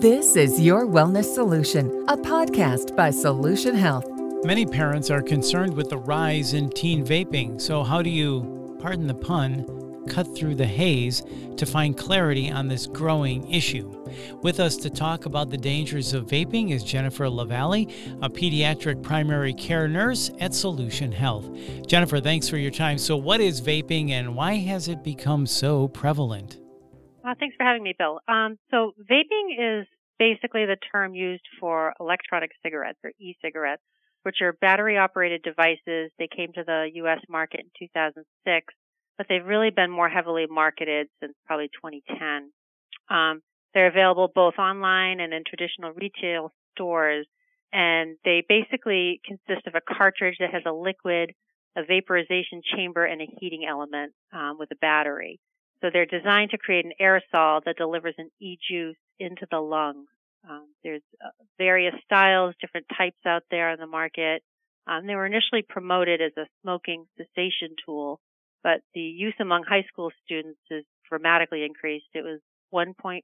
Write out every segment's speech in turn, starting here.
This is Your Wellness Solution, a podcast by Solution Health. Many parents are concerned with the rise in teen vaping. So, how do you, pardon the pun, cut through the haze to find clarity on this growing issue? With us to talk about the dangers of vaping is Jennifer Lavallee, a pediatric primary care nurse at Solution Health. Jennifer, thanks for your time. So, what is vaping and why has it become so prevalent? Uh, thanks for having me, Bill. Um, so vaping is basically the term used for electronic cigarettes or e-cigarettes, which are battery operated devices. They came to the U.S. market in 2006, but they've really been more heavily marketed since probably 2010. Um, they're available both online and in traditional retail stores, and they basically consist of a cartridge that has a liquid, a vaporization chamber, and a heating element um, with a battery. So they're designed to create an aerosol that delivers an e-juice into the lungs. Um, there's uh, various styles, different types out there on the market. Um, they were initially promoted as a smoking cessation tool, but the use among high school students has dramatically increased. It was 1.5%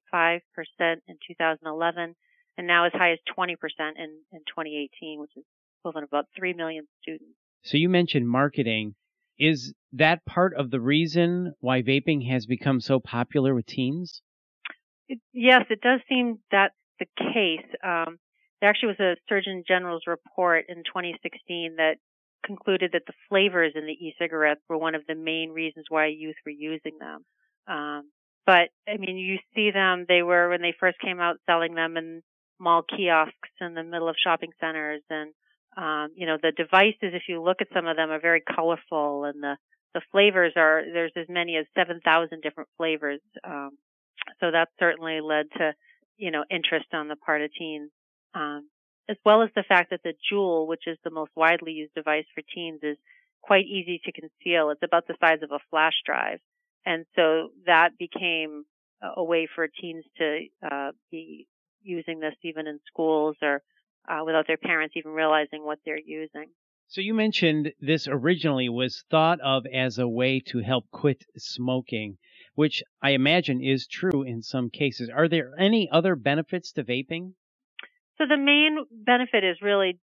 in 2011 and now as high as 20% in, in 2018, which is equivalent of about 3 million students. So you mentioned marketing. Is that part of the reason why vaping has become so popular with teens? It, yes, it does seem that's the case. Um, there actually was a Surgeon General's report in 2016 that concluded that the flavors in the e-cigarettes were one of the main reasons why youth were using them. Um, but I mean, you see them. They were when they first came out selling them in mall kiosks in the middle of shopping centers, and um, you know the devices. If you look at some of them, are very colorful, and the the flavors are there's as many as 7,000 different flavors. Um, so that certainly led to, you know, interest on the part of teens. Um, as well as the fact that the Juul, which is the most widely used device for teens, is quite easy to conceal. It's about the size of a flash drive. And so that became a way for teens to uh, be using this even in schools or uh, without their parents even realizing what they're using. So you mentioned this originally was thought of as a way to help quit smoking, which I imagine is true in some cases. Are there any other benefits to vaping? So the main benefit is really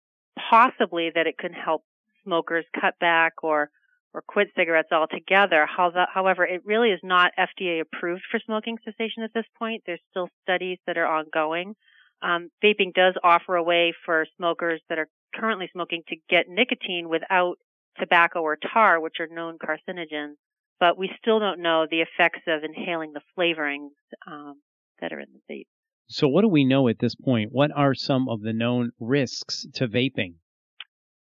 possibly that it can help smokers cut back or or quit cigarettes altogether. However, it really is not FDA approved for smoking cessation at this point. There's still studies that are ongoing. Um, vaping does offer a way for smokers that are currently smoking to get nicotine without tobacco or tar, which are known carcinogens, but we still don't know the effects of inhaling the flavorings um, that are in the vape. So, what do we know at this point? What are some of the known risks to vaping?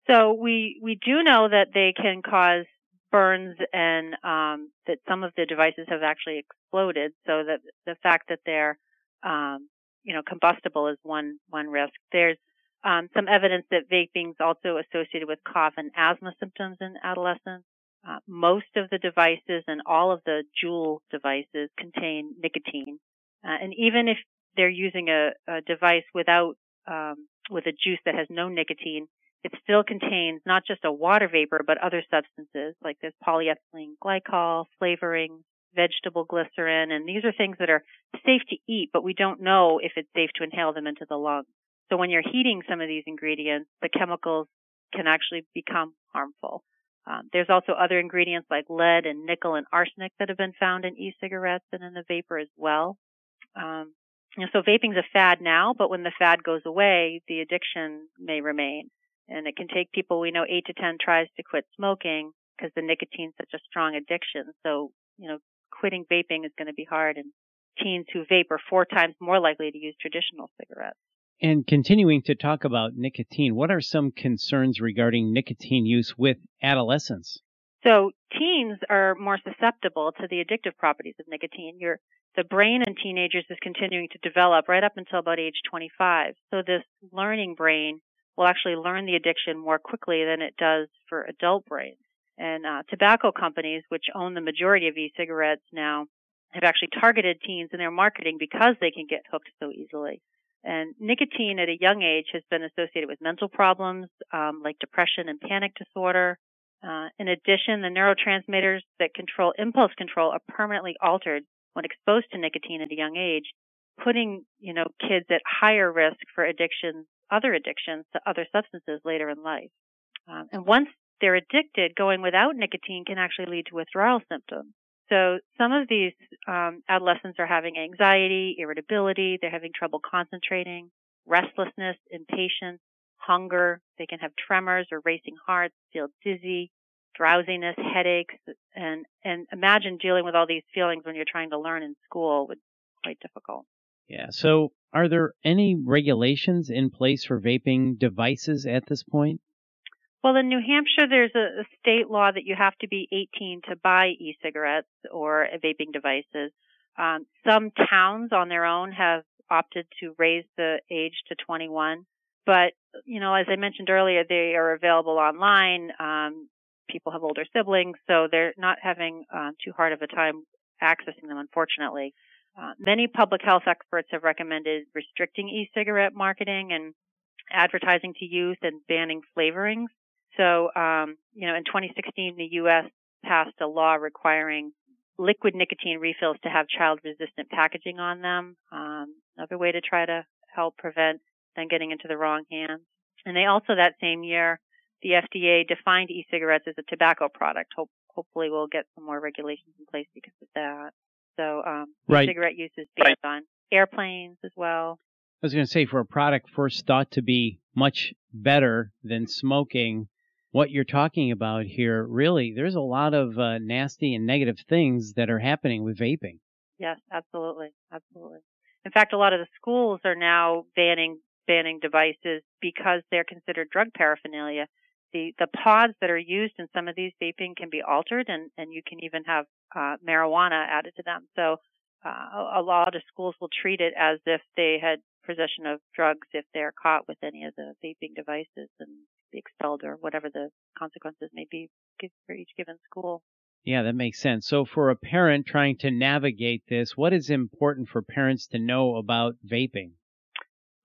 So, we we do know that they can cause burns and um, that some of the devices have actually exploded. So that the fact that they're um, you know combustible is one one risk. There's um, some evidence that vaping is also associated with cough and asthma symptoms in adolescents. Uh, most of the devices and all of the Juul devices contain nicotine, uh, and even if they're using a, a device without um, with a juice that has no nicotine, it still contains not just a water vapor but other substances like there's polyethylene glycol, flavoring, vegetable glycerin, and these are things that are safe to eat, but we don't know if it's safe to inhale them into the lungs. So when you're heating some of these ingredients, the chemicals can actually become harmful. Um, there's also other ingredients like lead and nickel and arsenic that have been found in e-cigarettes and in the vapor as well. Um, so vaping's a fad now, but when the fad goes away, the addiction may remain. And it can take people, we know, eight to ten tries to quit smoking because the nicotine's such a strong addiction. So, you know, quitting vaping is going to be hard and teens who vape are four times more likely to use traditional cigarettes. And continuing to talk about nicotine, what are some concerns regarding nicotine use with adolescents? So teens are more susceptible to the addictive properties of nicotine. Your, the brain in teenagers is continuing to develop right up until about age 25. So this learning brain will actually learn the addiction more quickly than it does for adult brains. And uh, tobacco companies, which own the majority of e-cigarettes now, have actually targeted teens in their marketing because they can get hooked so easily. And nicotine at a young age has been associated with mental problems um, like depression and panic disorder. Uh, in addition, the neurotransmitters that control impulse control are permanently altered when exposed to nicotine at a young age, putting, you know, kids at higher risk for addictions, other addictions to other substances later in life. Um, and once they're addicted, going without nicotine can actually lead to withdrawal symptoms. So some of these um, adolescents are having anxiety, irritability, they're having trouble concentrating, restlessness, impatience, hunger. They can have tremors or racing hearts, feel dizzy, drowsiness, headaches, and and imagine dealing with all these feelings when you're trying to learn in school would be quite difficult. Yeah. So, are there any regulations in place for vaping devices at this point? Well, in New Hampshire, there's a, state law that you have to be 18 to buy e-cigarettes or vaping devices. Um, some towns on their own have opted to raise the age to 21. But, you know, as I mentioned earlier, they are available online. Um, people have older siblings, so they're not having uh, too hard of a time accessing them, unfortunately. Uh, many public health experts have recommended restricting e-cigarette marketing and advertising to youth and banning flavorings. So, um, you know, in 2016, the U.S. passed a law requiring liquid nicotine refills to have child-resistant packaging on them. Um, another way to try to help prevent them getting into the wrong hands. And they also that same year, the FDA defined e-cigarettes as a tobacco product. Hope, hopefully, we'll get some more regulations in place because of that. So, um, right. e-cigarette use is banned right. on airplanes as well. I was going to say, for a product first thought to be much better than smoking, what you're talking about here, really, there's a lot of uh, nasty and negative things that are happening with vaping. Yes, absolutely, absolutely. In fact, a lot of the schools are now banning banning devices because they're considered drug paraphernalia. The the pods that are used in some of these vaping can be altered, and and you can even have uh, marijuana added to them. So uh, a lot of schools will treat it as if they had possession of drugs if they're caught with any of the vaping devices and be expelled or whatever the consequences may be for each given school. Yeah, that makes sense. So, for a parent trying to navigate this, what is important for parents to know about vaping?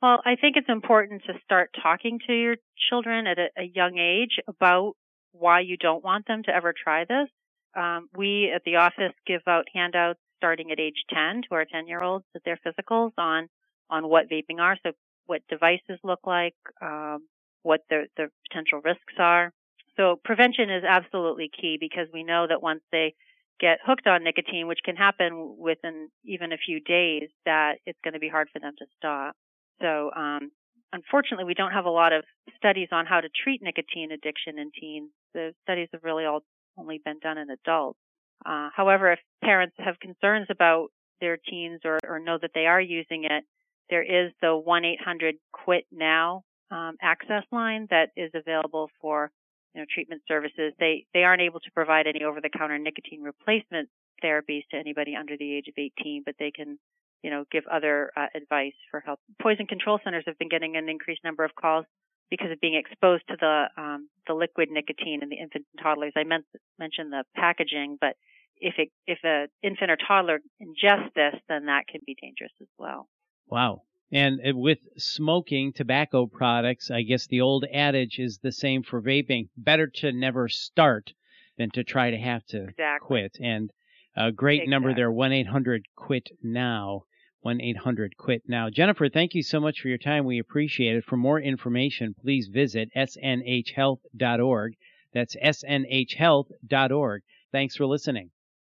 Well, I think it's important to start talking to your children at a, a young age about why you don't want them to ever try this. Um, we at the office give out handouts starting at age 10 to our 10 year olds at their physicals on on what vaping are. So what devices look like, um, what the, the potential risks are. So prevention is absolutely key because we know that once they get hooked on nicotine, which can happen within even a few days, that it's going to be hard for them to stop. So, um, unfortunately, we don't have a lot of studies on how to treat nicotine addiction in teens. The studies have really all only been done in adults. Uh, however, if parents have concerns about their teens or, or know that they are using it, there is the 1-800-QUIT NOW um, access line that is available for you know, treatment services. They they aren't able to provide any over-the-counter nicotine replacement therapies to anybody under the age of 18, but they can you know give other uh, advice for help. Poison control centers have been getting an increased number of calls because of being exposed to the um, the liquid nicotine in the infants and toddlers. I meant, mentioned the packaging, but if it if an infant or toddler ingests this, then that can be dangerous as well. Wow. And uh, with smoking tobacco products, I guess the old adage is the same for vaping. Better to never start than to try to have to exactly. quit. And a great exactly. number there, 1 800 QUIT NOW. 1 800 QUIT NOW. Jennifer, thank you so much for your time. We appreciate it. For more information, please visit snhhealth.org. That's snhhealth.org. Thanks for listening.